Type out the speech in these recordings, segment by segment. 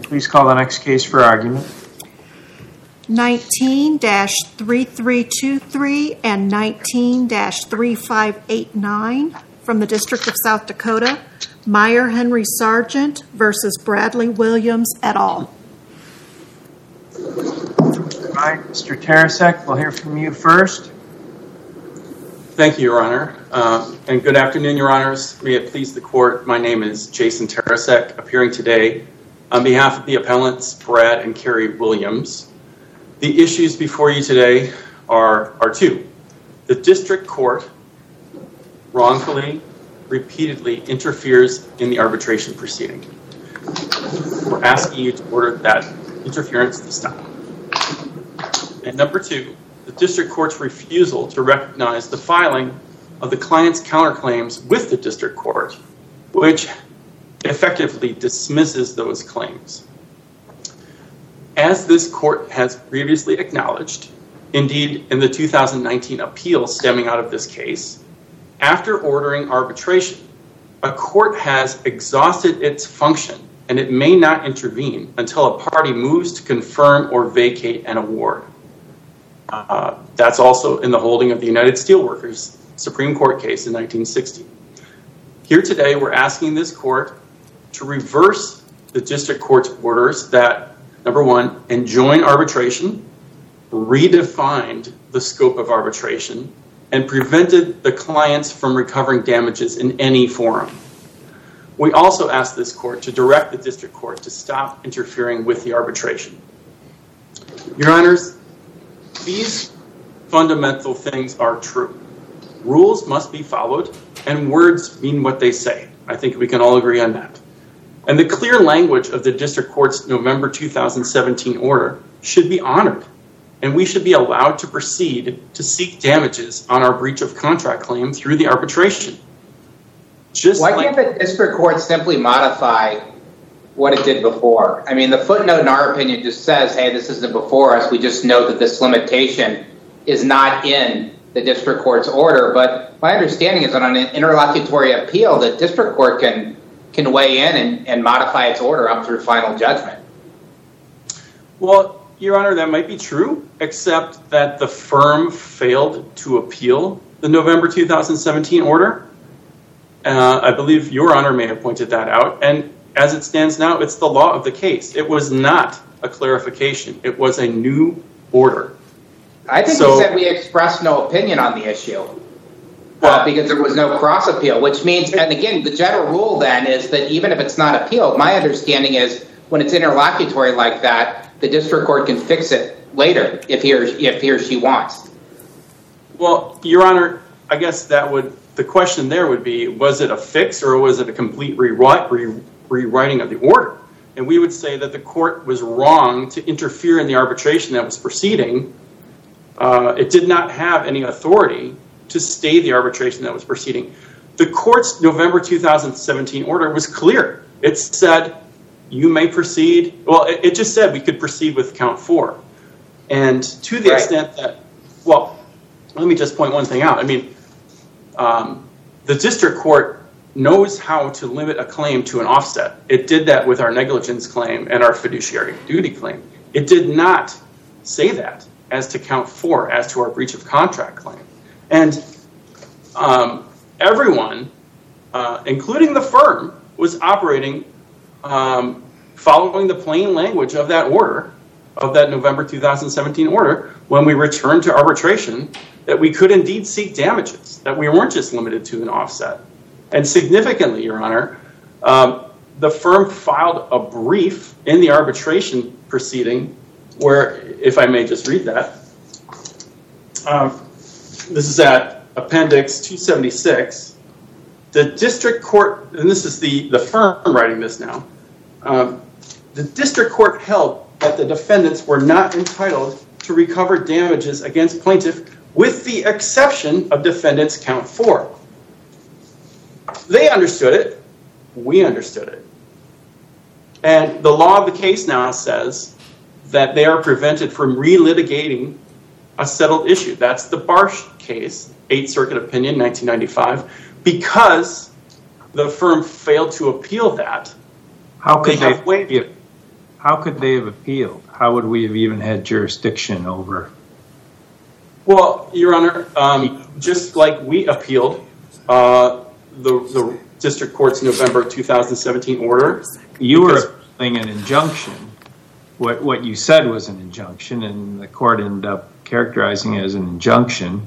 Please call the next case for argument. 19-3323 and 19-3589 from the District of South Dakota, Meierhenry Sargent versus Bradley Williams et al. All right, Mr. Tarasek, we'll hear from you first. Thank you, Your Honor, uh, and good afternoon, Your Honors. May it please the Court, my name is Jason Tarasek, appearing today on behalf of the appellants Brad and Carrie Williams. The issues before you today are are two. The District Court wrongfully, repeatedly interferes in the arbitration proceeding. We're asking you to order that interference to stop. And number two, the District Court's refusal to recognize the filing of the client's counterclaims with the District Court, which effectively dismisses those claims. As this Court has previously acknowledged, indeed in the 2019 appeal stemming out of this case, after ordering arbitration, a court has exhausted its function and it may not intervene until a party moves to confirm or vacate an award. Uh, that's also in the holding of the United Steelworkers Supreme Court case in 1960. Here today, we're asking this Court to reverse the District Court's orders that, number one, enjoin arbitration, redefined the scope of arbitration, and prevented the clients from recovering damages in any forum. We also ask this Court to direct the District Court to stop interfering with the arbitration. Your Honors, these fundamental things are true. Rules must be followed and words mean what they say. I think we can all agree on that. And the clear language of the District Court's November 2017 order should be honored and we should be allowed to proceed to seek damages on our breach of contract claim through the arbitration. Why can't the District Court simply modify what it did before? I mean, the footnote in our opinion just says, hey, this isn't before us. We just know that this limitation is not in the District Court's order. But my understanding is that on an interlocutory appeal, the District Court can weigh in and modify its order up through final judgment. Well, Your Honor, that might be true, except that the firm failed to appeal the November 2017 order. Uh, I believe Your Honor may have pointed that out. And as it stands now, it's the law of the case. It was not a clarification. It was a new order. I think you said we expressed no opinion on the issue Uh, because there was no cross appeal, which means, and again, the general rule then is that even if it's not appealed, my understanding is when it's interlocutory like that, the District Court can fix it later if he or she wants. Well, Your Honor, I guess that would the question there would be, was it a fix or was it a complete rewriting of the order? And we would say that the court was wrong to interfere in the arbitration that was proceeding. Uh, it did not have any authority to stay the arbitration that was proceeding. The court's November 2017 order was clear. It said you may proceed. Well, it just said we could proceed with count four. And to the extent that, well, let me just point one thing out. I mean, um, the District Court knows how to limit a claim to an offset. It did that with our negligence claim and our fiduciary duty claim. It did not say that as to count four, as to our breach of contract claim. And um, everyone, uh, including the firm, was operating um, following the plain language of that order, of that November 2017 order, when we returned to arbitration, that we could indeed seek damages, that we weren't just limited to an offset. And significantly, Your Honor, um, the firm filed a brief in the arbitration proceeding where, if I may just read that, this is at Appendix 276. The District Court, and this is the firm writing this now, um, the District Court held that the defendants were not entitled to recover damages against plaintiff with the exception of defendants count four. They understood it. We understood it. And the law of the case now says that they are prevented from relitigating a settled issue. That's the Barsh case, 8th Circuit Opinion, 1995. Because the firm failed to appeal that, they have waived it. how could they have appealed? How would we have even had jurisdiction over? Well, Your Honor, um, just like we appealed uh, the district court's November 2017 order. You were appealing an injunction. What you said was an injunction, and the court ended up characterizing it as an injunction.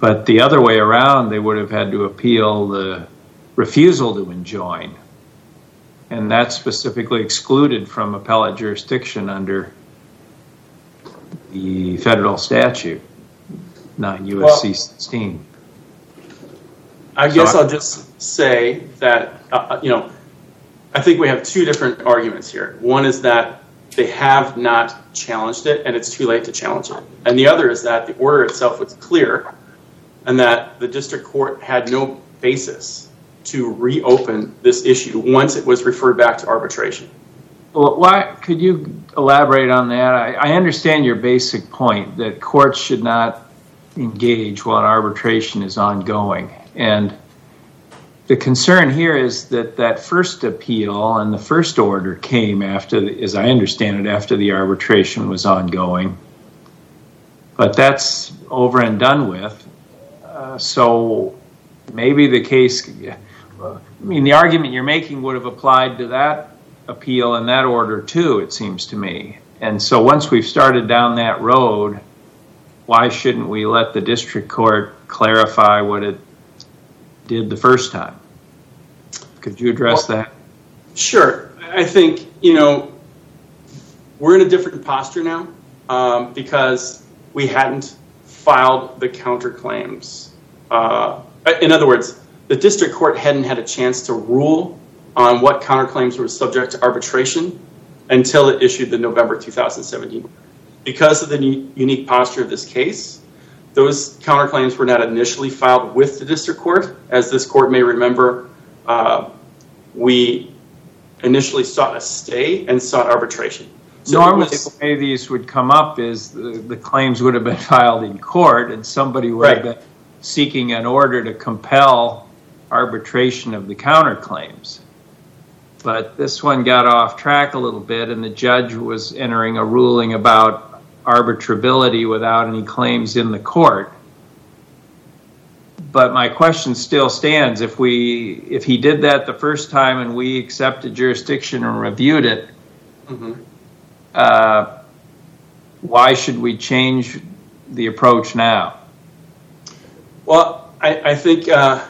But the other way around, they would have had to appeal the refusal to enjoin. And that's specifically excluded from appellate jurisdiction under the federal statute, 9 U.S.C. 16. I guess I'll just say that, uh, you know, I think we have two different arguments here. One is that they have not challenged it, and it's too late to challenge it. And the other is that the order itself was clear, and that the district court had no basis to reopen this issue once it was referred back to arbitration. Why could you elaborate on that? I understand your basic point, that courts should not engage while arbitration is ongoing. And the concern here is that that first appeal and the first order came after, as I understand it, after the arbitration was ongoing. But that's over and done with. Uh, so maybe the case, I mean, the argument you're making would have applied to that appeal and that order too, it seems to me. And so once we've started down that road, why shouldn't we let the district court clarify what it did the first time? Could you address that? Sure. I think, you know, we're in a different posture now um, because we hadn't filed the counterclaims. Uh, in other words, the district court hadn't had a chance to rule on what counterclaims were subject to arbitration until it issued the November 2017. Because of the unique posture of this case, those counterclaims were not initially filed with the district court. As this court may remember, uh, we initially sought a stay and sought arbitration. Normally the way these would come up is the claims would have been filed in court and somebody would have been seeking an order to compel arbitration of the counterclaims. But this one got off track a little bit and the judge was entering a ruling about arbitrability without any claims in the court. But my question still stands. If we if he did that the first time and we accepted jurisdiction and reviewed it, mm-hmm. uh, why should we change the approach now? Well, I think uh,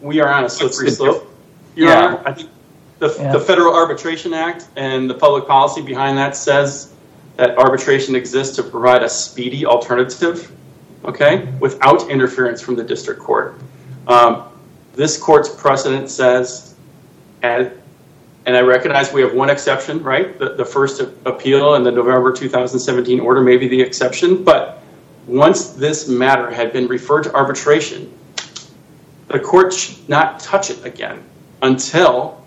we are on a slippery slope. You are I think the the Federal Arbitration Act and the public policy behind that says that arbitration exists to provide a speedy alternative okay, without interference from the district court. Um, this court's precedent says, and I recognize we have one exception, right? the first appeal in the November 2017 order may be the exception, but once this matter had been referred to arbitration, the court should not touch it again until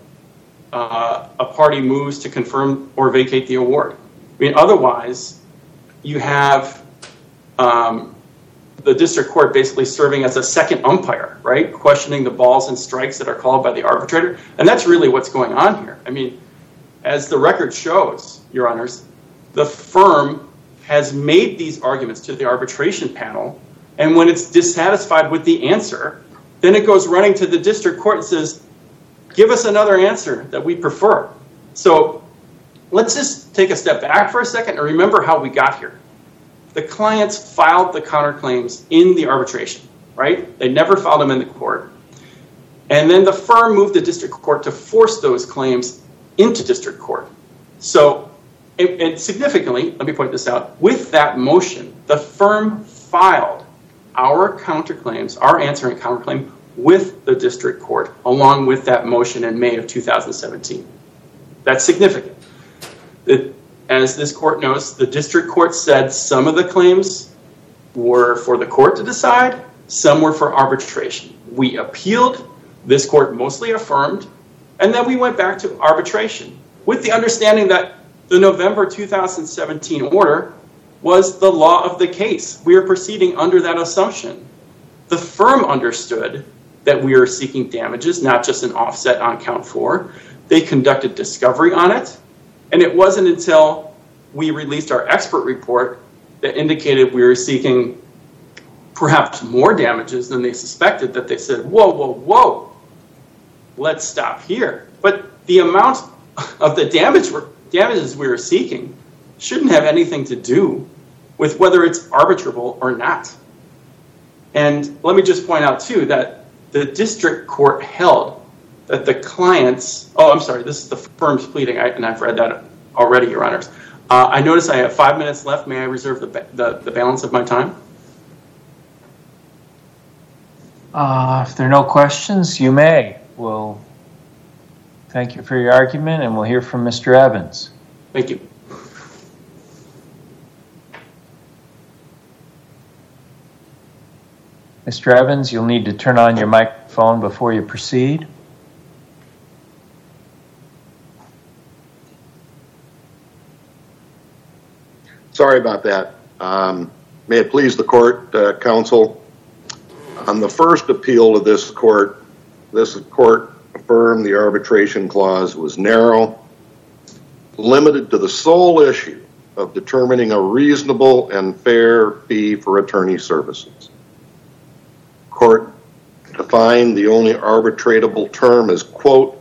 uh, a party moves to confirm or vacate the award. Mean, otherwise, you have um, the district court basically serving as a second umpire, right? questioning the balls and strikes that are called by the arbitrator. And that's really what's going on here. I mean, as the record shows, your honors, the firm has made these arguments to the arbitration panel and when it's dissatisfied with the answer, then it goes running to the district court and says, give us another answer that we prefer. So let's just take a step back for a second and remember how we got here. The clients filed the counterclaims in the arbitration. Right? They never filed them in the court. And then the firm moved the district court to force those claims into district court. So and significantly, let me point this out, with that motion, the firm filed our counterclaims, our answering counterclaim with the district court along with that motion in May of 2017. That's significant. As this court knows, the district court said some of the claims were for the court to decide, some were for arbitration. We appealed, this court mostly affirmed, and then we went back to arbitration with the understanding that the November 2017 order was the law of the case. We are proceeding under that assumption. The firm understood that we are seeking damages, not just an offset on count four. They conducted discovery on it. And it wasn't until we released our expert report that indicated we were seeking perhaps more damages than they suspected that they said, whoa, whoa, whoa, let's stop here. But the amount of the damages we were seeking shouldn't have anything to do with whether it's arbitrable or not. And let me just point out, too, that the district court held that the clients, oh, I'm sorry, this is the firm's pleading, and I've read that already, Your Honors. Uh, I notice I have five minutes left. May I reserve the balance of my time? Uh, if there are no questions, you may. Well, thank you for your argument, and we'll hear from Mr. Evans. Thank you. Mr. Evans, you'll need to turn on your microphone before you proceed. Sorry about that. Um, may it please the court, uh, counsel. On the first appeal of this court, this court affirmed the arbitration clause was narrow, limited to the sole issue of determining a reasonable and fair fee for attorney services. Court defined the only arbitratable term as, quote,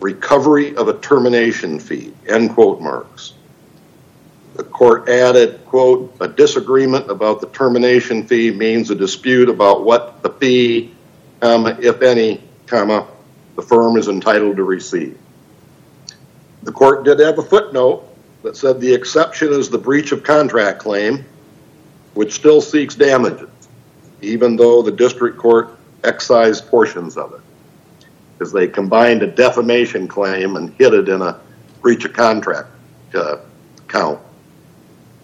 recovery of a termination fee, end quote marks. The court added, quote, a disagreement about the termination fee means a dispute about what the fee, if any, the firm is entitled to receive. The court did have a footnote that said the exception is the breach of contract claim, which still seeks damages, even though the district court excised portions of it, because they combined a defamation claim and hid it in a breach of contract uh, count.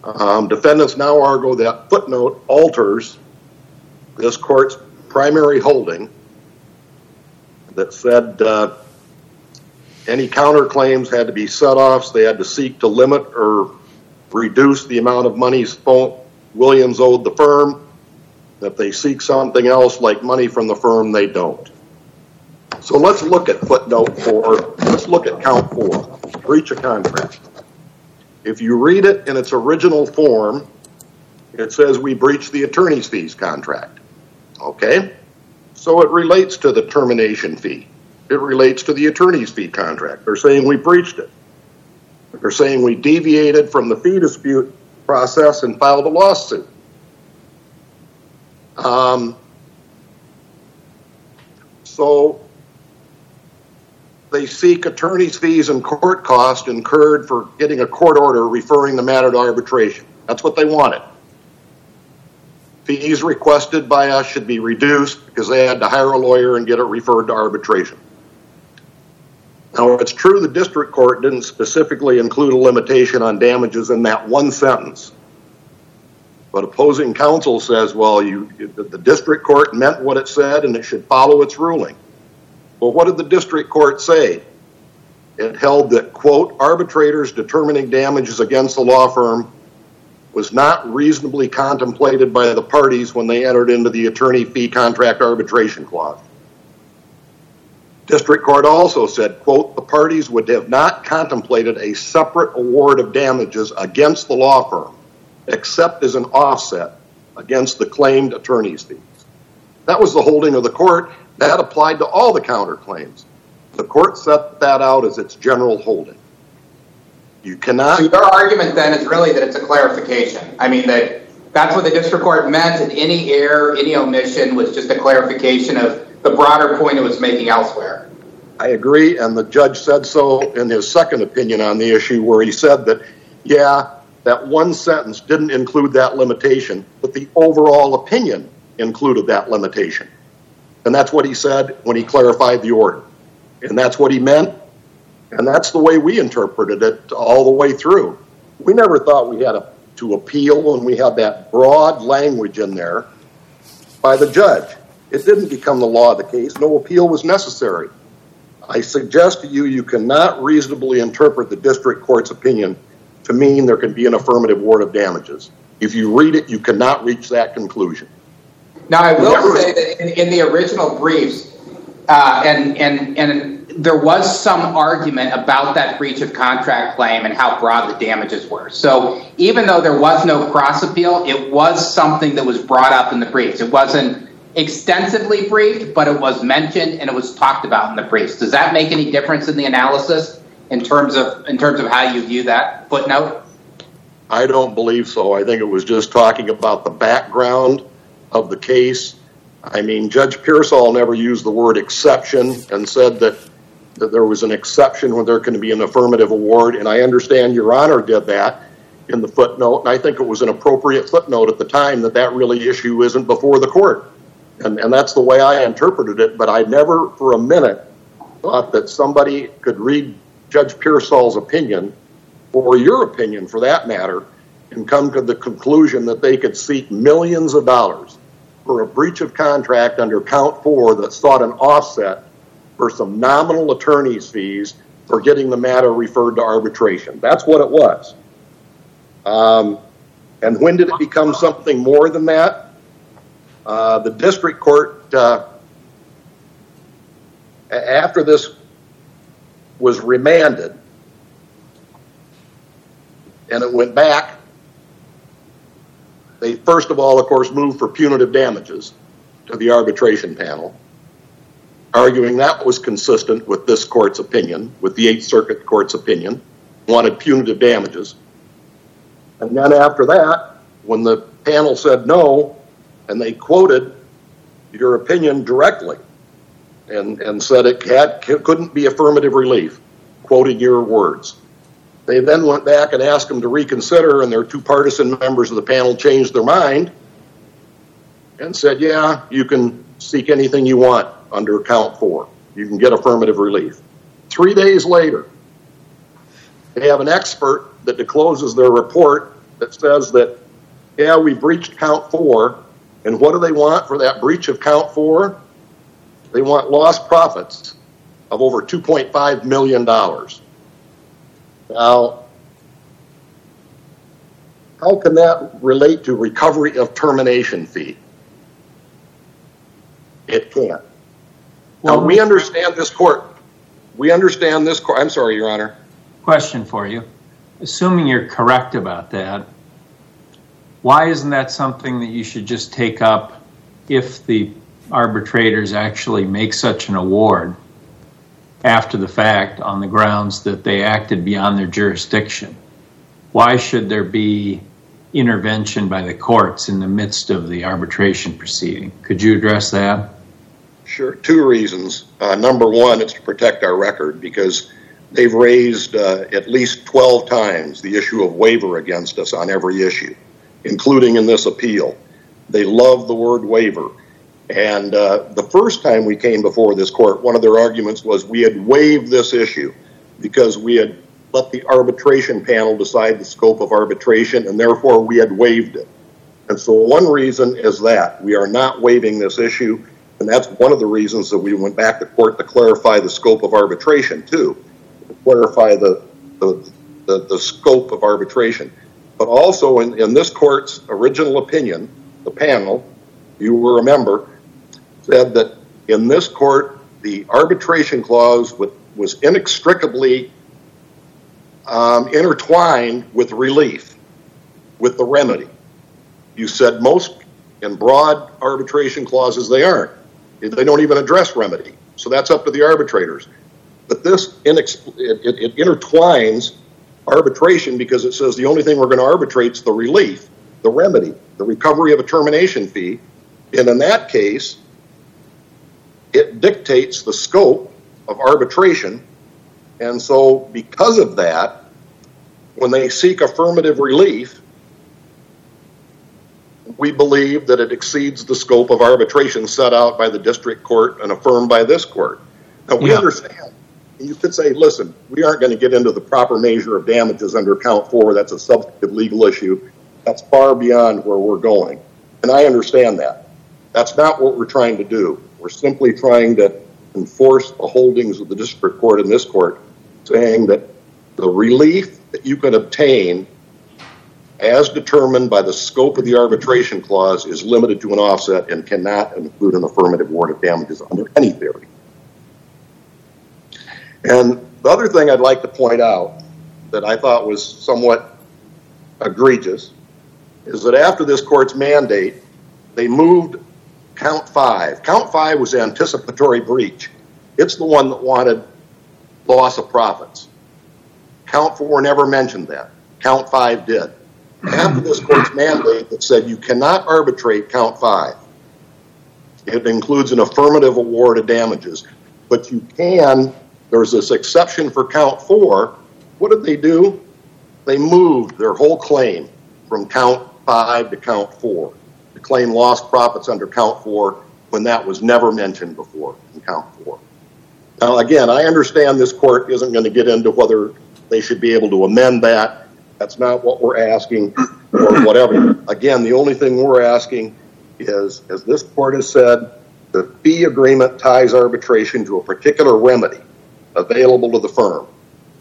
Um, defendants now argue that footnote alters this court's primary holding that said uh, any counterclaims had to be set off, they had to seek to limit or reduce the amount of money Williams owed the firm, If they seek something else like money from the firm, they don't. So let's look at footnote four, let's look at count four, breach of contract. If you read it in its original form, it says we breached the attorney's fees contract, okay? So it relates to the termination fee. It relates to the attorney's fee contract. They're saying we breached it. They're saying we deviated from the fee dispute process and filed a lawsuit. Um, so they seek attorney's fees and court costs incurred for getting a court order referring the matter to arbitration. That's what they wanted. Fees requested by us should be reduced because they had to hire a lawyer and get it referred to arbitration. Now it's true the district court didn't specifically include a limitation on damages in that one sentence, but opposing counsel says, well, the district court meant what it said and it should follow its ruling. Well, what did the district court say? It held that, quote, arbitrators determining damages against the law firm was not reasonably contemplated by the parties when they entered into the attorney fee contract arbitration clause. District court also said, quote, the parties would have not contemplated a separate award of damages against the law firm except as an offset against the claimed attorney's fees. That was the holding of the court. That applied to all the counterclaims. The court set that out as its general holding. You cannot... Your argument then is really that it's a clarification. I mean, that's what the district court meant and any error, any omission was just a clarification of the broader point it was making elsewhere. I agree and the judge said so in his second opinion on the issue where he said that, yeah, that one sentence didn't include that limitation, but the overall opinion included that limitation. And that's what he said when he clarified the order. And that's what he meant. And that's the way we interpreted it all the way through. We never thought we had to appeal when we had that broad language in there by the judge. It didn't become the law of the case. No appeal was necessary. I suggest to you, you cannot reasonably interpret the district court's opinion to mean there can be an affirmative award of damages. If you read it, you cannot reach that conclusion. Now, I will say that in the original briefs, uh, and and, and there was some argument about that breach of contract claim and how broad the damages were. So even though there was no cross appeal, it was something that was brought up in the briefs. It wasn't extensively briefed, but it was mentioned and it was talked about in the briefs. Does that make any difference in the analysis in terms of, in terms of how you view that footnote? I don't believe so. I think it was just talking about the background of the case. I mean, Judge Piersol never used the word exception and said that there was an exception when there can be an affirmative award. And I understand Your Honor did that in the footnote. And I think it was an appropriate footnote at the time that that really issue isn't before the court. And that's the way I interpreted it. But I never for a minute thought that somebody could read Judge Piersol's opinion or your opinion for that matter and come to the conclusion that they could seek millions of dollars for a breach of contract under count four that sought an offset for some nominal attorney's fees for getting the matter referred to arbitration. That's what it was. Um, and when did it become something more than that? Uh, the district court, uh, after this was remanded and it went back, they first of all, of course, moved for punitive damages to the arbitration panel, arguing that was consistent with this court's opinion, with the Eighth Circuit Court's opinion, wanted punitive damages. And then after that, when the panel said no, and they quoted your opinion directly and and said it couldn't be affirmative relief, quoting your words, they then went back and asked them to reconsider and their two partisan members of the panel changed their mind and said, yeah, you can seek anything you want under count four. You can get affirmative relief. Three days later, they have an expert that discloses their report that says that, yeah, we breached count four. And what do they want for that breach of count four? They want lost profits of over $2.5 million. Now, how can that relate to recovery of termination fee? It can't. Well, we understand this court. We understand this court. I'm sorry, Your Honor. Question for you. Assuming you're correct about that, why isn't that something that you should just take up if the arbitrators actually make such an award after the fact on the grounds that they acted beyond their jurisdiction? Why should there be intervention by the courts in the midst of the arbitration proceeding? Could you address that? Sure. Two reasons. Uh, number one, it's to protect our record because they've raised uh, at least 12 times the issue of waiver against us on every issue, including in this appeal. They love the word waiver. And uh, the first time we came before this court, one of their arguments was we had waived this issue because we had let the arbitration panel decide the scope of arbitration and therefore we had waived it. And so one reason is that we are not waiving this issue. And that's one of the reasons that we went back to court to clarify the scope of arbitration too, to clarify the the the scope of arbitration. But also in this court's original opinion, the panel, you will remember, said that in this court, the arbitration clause was inextricably um, intertwined with relief, with the remedy. You said most in broad arbitration clauses, they aren't. They don't even address remedy. So that's up to the arbitrators. But this, it intertwines arbitration because it says the only thing we're going to arbitrate is the relief, the remedy, the recovery of a termination fee. And in that case, it dictates the scope of arbitration. And so because of that, when they seek affirmative relief, we believe that it exceeds the scope of arbitration set out by the district court and affirmed by this court. Now we understand. You could say, listen, we aren't going to get into the proper measure of damages under count four. That's a substantive legal issue. That's far beyond where we're going. And I understand that. That's not what we're trying to do. We're simply trying to enforce the holdings of the district court in this court, saying that the relief that you can obtain as determined by the scope of the arbitration clause is limited to an offset and cannot include an affirmative word of damages under any theory. And the other thing I'd like to point out that I thought was somewhat egregious is that after this court's mandate, they moved count five. Count five was anticipatory breach. It's the one that wanted loss of profits. Count four never mentioned that. Count five did. After this court's mandate that said you cannot arbitrate count five, it includes an affirmative award of damages, but you can, there's this exception for count four. What did they do? They moved their whole claim from count five to count four to claim lost profits under count four when that was never mentioned before in count four. Now, again, I understand this court isn't going to get into whether they should be able to amend that. That's not what we're asking or whatever. Again, the only thing we're asking is, as this court has said, the fee agreement ties arbitration to a particular remedy available to the firm,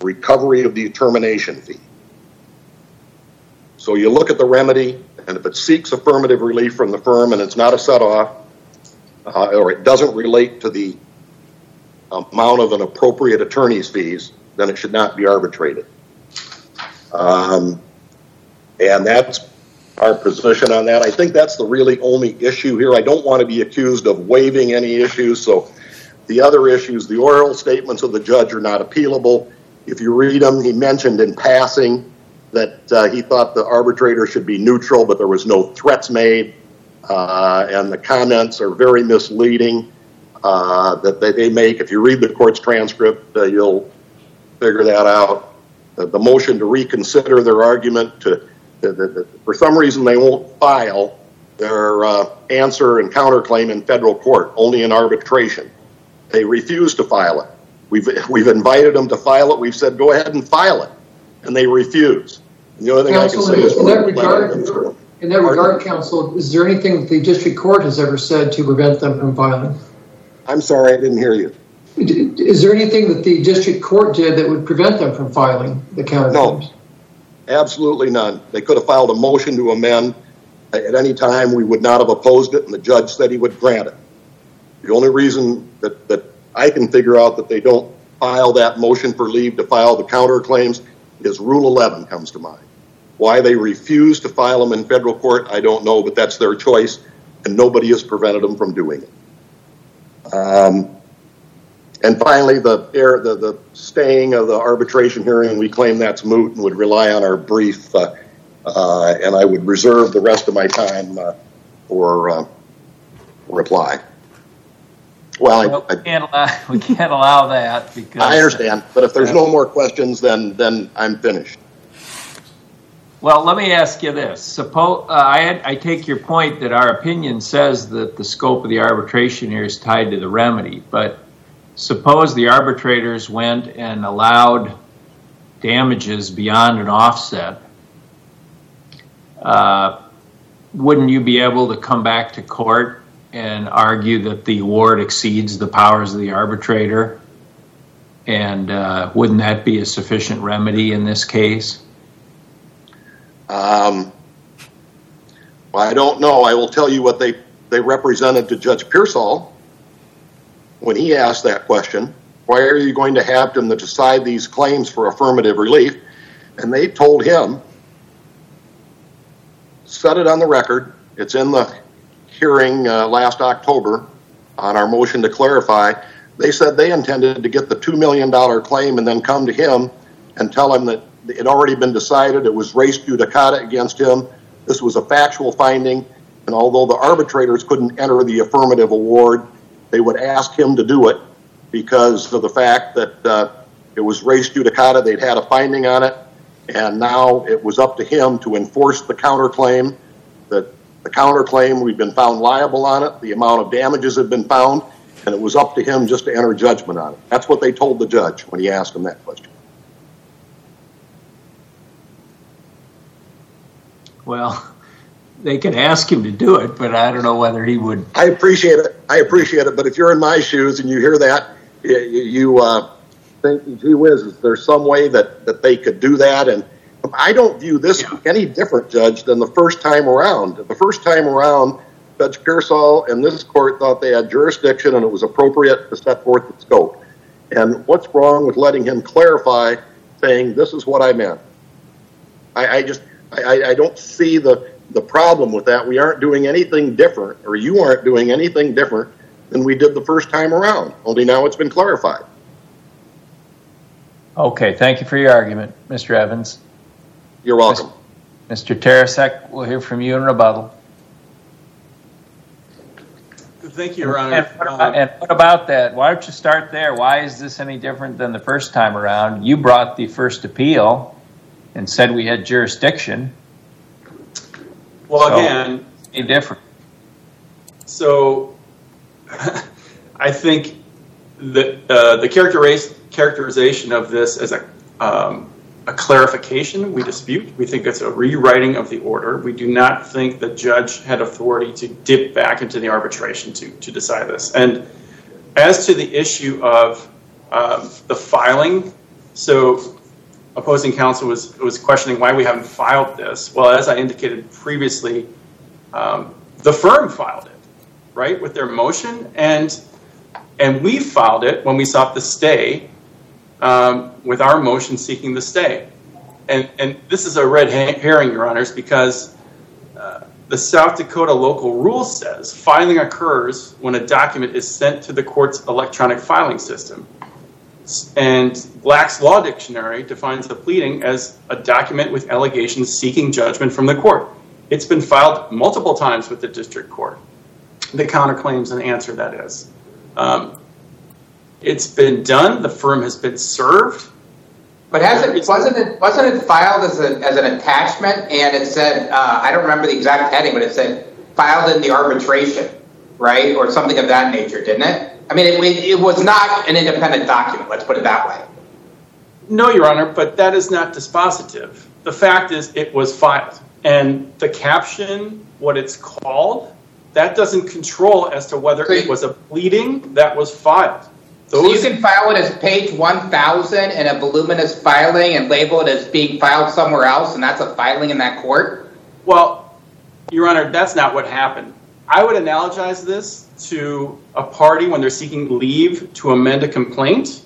recovery of the termination fee. So you look at the remedy, and if it seeks affirmative relief from the firm and it's not a set-off, uh, or it doesn't relate to the amount of an appropriate attorney's fees, then it should not be arbitrated. Um, and that's our position on that. I think that's the really only issue here. I don't want to be accused of waiving any issues, so the other issues, the oral statements of the judge are not appealable. If you read them, he mentioned in passing that uh, he thought the arbitrator should be neutral, but there was no threats made, uh, and the comments are very misleading uh, that they make. If you read the court's transcript, you'll figure that out. The motion to reconsider their argument, for some reason they won't file their answer and counterclaim in federal court, only in arbitration. They refuse to file it. We've invited them to file it. We've said, go ahead and file it, and they refuse. In that regard, counsel, is there anything that the district court has ever said to prevent them from filing? I'm sorry, I didn't hear you. Is there anything that the district court did that would prevent them from filing the counterclaims? No, absolutely none. They could have filed a motion to amend at any time. We would not have opposed it, and the judge said he would grant it. The only reason that I can figure out that they don't file that motion for leave to file the counterclaims is Rule 11 comes to mind. Why they refuse to file them in federal court, I don't know, but that's their choice, and nobody has prevented them from doing it. Um, and finally, the the staying of the arbitration hearing, we claim that's moot and would rely on our brief, uh, uh, and I would reserve the rest of my time uh, for reply. Well, I, we can't allow that. I understand, but if there's no more questions, then I'm finished. Well, let me ask you this. Uh, I take your point that our opinion says that the scope of the arbitration here is tied to the remedy, but suppose the arbitrators went and allowed damages beyond an offset. Uh, wouldn't you be able to come back to court and argue that the award exceeds the powers of the arbitrator, and uh, wouldn't that be a sufficient remedy in this case? Um, well, I don't know. I will tell you what they represented to Judge Piersol when he asked that question. Why are you going to have them to decide these claims for affirmative relief? And they told him, set it on the record. It's in the hearing uh, last October on our motion to clarify. They said they intended to get the $2 million claim and then come to him and tell him that it had already been decided. It was res judicata against him. This was a factual finding, and although the arbitrators couldn't enter the affirmative award, they would ask him to do it because of the fact that uh, it was res judicata. They'd had a finding on it, and now it was up to him to enforce the counterclaim. The counterclaim, we'd been found liable on it. The amount of damages had been found, and it was up to him just to enter judgment on it. That's what they told the judge when he asked him that question. Well, they could ask him to do it, but I don't know whether he would. I appreciate it. I appreciate it, but if you're in my shoes and you hear that, you uh, think, gee whiz, is there some way that that they could do that? I don't view this any different, Judge, than the first time around. The first time around, Judge Piersol and this court thought they had jurisdiction and it was appropriate to set forth the scope. And what's wrong with letting him clarify, saying, this is what I meant? I just, I don't see the, the problem with that. We aren't doing anything different, or you aren't doing anything different than we did the first time around, only now it's been clarified. Okay, thank you for your argument, Mr. Evans. You're welcome. Mr. Tarasek, we'll hear from you in rebuttal. Thank you, Your Honor. And what about that? Why don't you start there? Why is this any different than the first time around? You brought the first appeal and said we had jurisdiction. Well, again, it's different. So, I think the uh, characterization of this as a um, clarification, we dispute. We think it's a rewriting of the order. We do not think the judge had authority to dip back into the arbitration to decide this. And as to the issue of um, the filing, so opposing counsel was questioning why we haven't filed this. Well, as I indicated previously, um, the firm filed it, right, with their motion. And we filed it when we sought the stay Um, with our motion seeking the stay. And this is a red herring, Your Honors, because uh, the South Dakota local rule says filing occurs when a document is sent to the court's electronic filing system. And Black's Law Dictionary defines the pleading as a document with allegations seeking judgment from the court. It's been filed multiple times with the district court. The counterclaims and answer that is. Um, It's been done. The firm has been served. But wasn't it filed as an attachment? And it said, uh, I don't remember the exact heading, but it said filed in the arbitration, right? Or something of that nature, didn't it? I mean, it was not an independent document. Let's put it that way. No, Your Honor, but that is not dispositive. The fact is it was filed. And the caption, what it's called, that doesn't control as to whether it was a pleading that was filed. So you can file it as page 1000 in a voluminous filing and label it as being filed somewhere else, and that's a filing in that court? Well, Your Honor, that's not what happened. I would analogize this to a party when they're seeking leave to amend a complaint.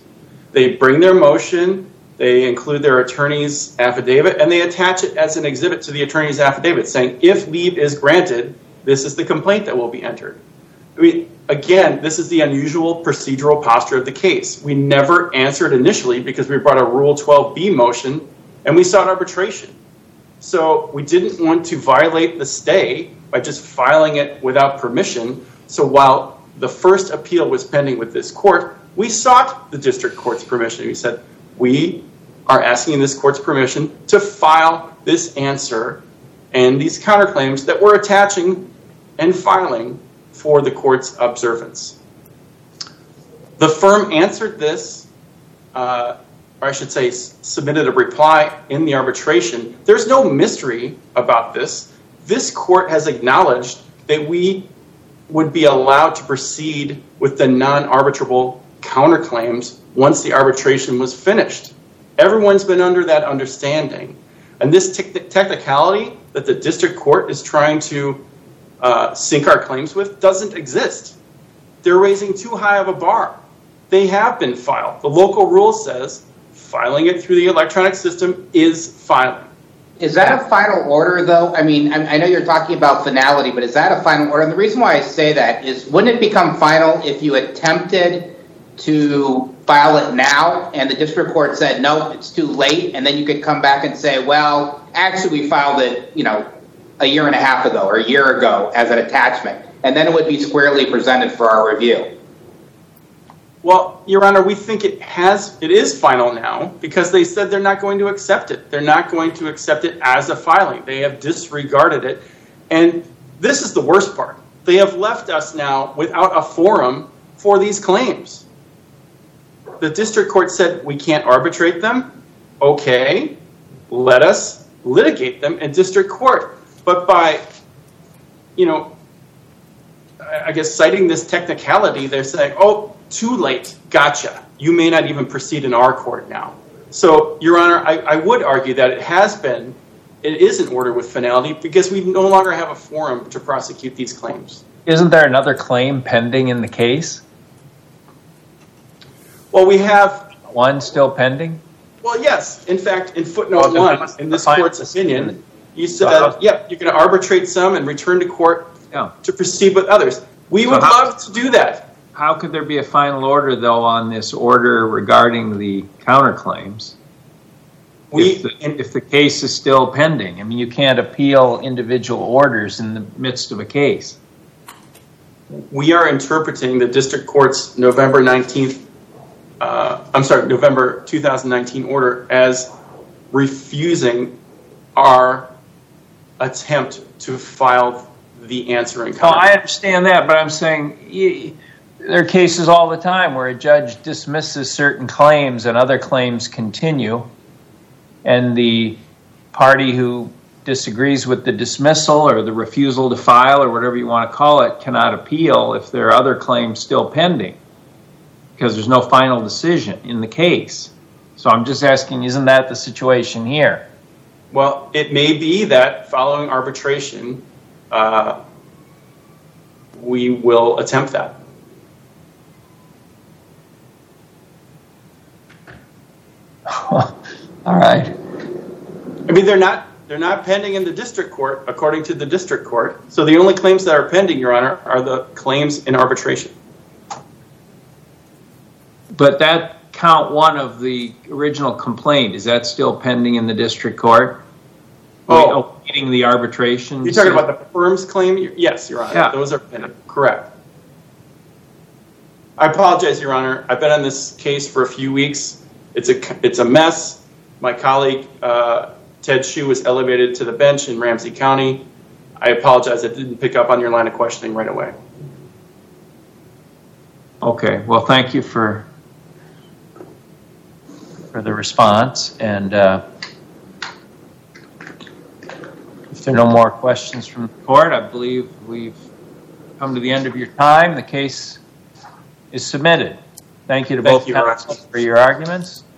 They bring their motion, they include their attorney's affidavit, and they attach it as an exhibit to the attorney's affidavit saying, if leave is granted, this is the complaint that will be entered. Again, this is the unusual procedural posture of the case. We never answered initially because we brought a Rule 12b motion and we sought arbitration. So we didn't want to violate the stay by just filing it without permission. So while the first appeal was pending with this court, we sought the district court's permission. We said, we are asking this court's permission to file this answer and these counterclaims that we're attaching and filing for the court's observance. The firm answered this, uh, or I should say submitted a reply in the arbitration. There's no mystery about this. This court has acknowledged that we would be allowed to proceed with the non-arbitrable counterclaims once the arbitration was finished. Everyone's been under that understanding. And this technicality that the district court is trying to Uh, sink our claims with doesn't exist. They're raising too high of a bar. They have been filed. The local rule says filing it through the electronic system is filing. Is that a final order, though? I mean, I know you're talking about finality, but is that a final order? And the reason why I say that is, wouldn't it become final if you attempted to file it now and the district court said, no, it's too late, and then you could come back and say, well, actually, we filed it a year and a half ago or a year ago as an attachment, and then it would be squarely presented for our review. Well, Your Honor, we think it has, it is final now because they said they're not going to accept it. They're not going to accept it as a filing. They have disregarded it. And this is the worst part. They have left us now without a forum for these claims. The district court said we can't arbitrate them. Okay, let us litigate them in district court. But by, you know, I guess citing this technicality, they're saying, oh, too late. Gotcha. You may not even proceed in our court now. So, Your Honor, I would argue that it has been, it is in order with finality because we no longer have a forum to prosecute these claims. Isn't there another claim pending in the case? Well, we have, One still pending? well, yes, in fact, in footnote one, what's in the this final court's opinion, you said, how- yep, you can arbitrate some and return to court Yeah. to proceed with others. We So would how- love to do that. How could there be a final order, though, on this order regarding the counterclaims? We, If the, if the case is still pending? I mean, you can't appeal individual orders in the midst of a case. we are interpreting the district court's November 19th, uh, I'm sorry, November 2019 order as refusing our attempt to file the answering No, I understand that, but I'm saying there are cases all the time where a judge dismisses certain claims and other claims continue, and the party who disagrees with the dismissal or the refusal to file or whatever you want to call it cannot appeal if there are other claims still pending because there's no final decision in the case. So I'm just asking, isn't that the situation here? Well, it may be that following arbitration, uh, we will attempt that. All right. I mean, they're not they're not pending in the district court according to the district court. So the only claims that are pending, Your Honor, are the claims in arbitration. But that count one of the original complaint, is that still pending in the district court? Oh. Awaiting the arbitration? You're talking about the firm's claim? Yes, Your Honor. Those are pending. Correct. I apologize, Your Honor. I've been on this case for a few weeks. It's a it's a mess. My colleague uh, Ted Shu was elevated to the bench in Ramsey County. I apologize. I didn't pick up on your line of questioning right away. Okay, well, thank you for for the response, and uh, if there are no more questions from the court, I believe we've come to the end of your time. The case is submitted. Thank you to Thank both you, Your for your arguments.